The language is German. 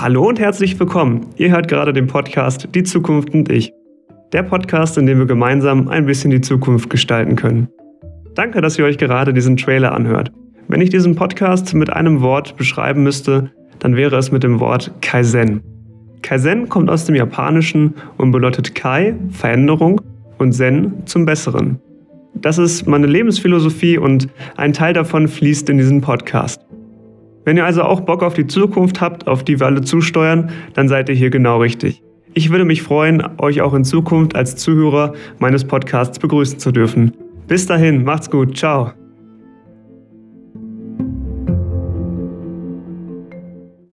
Hallo und herzlich willkommen. Ihr hört gerade den Podcast Die Zukunft und ich. Der Podcast, in dem wir gemeinsam ein bisschen die Zukunft gestalten können. Danke, dass ihr euch gerade diesen Trailer anhört. Wenn ich diesen Podcast mit einem Wort beschreiben müsste, dann wäre es mit dem Wort Kaizen. Kaizen kommt aus dem Japanischen und bedeutet Kai, Veränderung, und Zen zum Besseren. Das ist meine Lebensphilosophie und ein Teil davon fließt in diesen Podcast. Wenn ihr also auch Bock auf die Zukunft habt, auf die wir alle zusteuern, dann seid ihr hier genau richtig. Ich würde mich freuen, euch auch in Zukunft als Zuhörer meines Podcasts begrüßen zu dürfen. Bis dahin, macht's gut, ciao.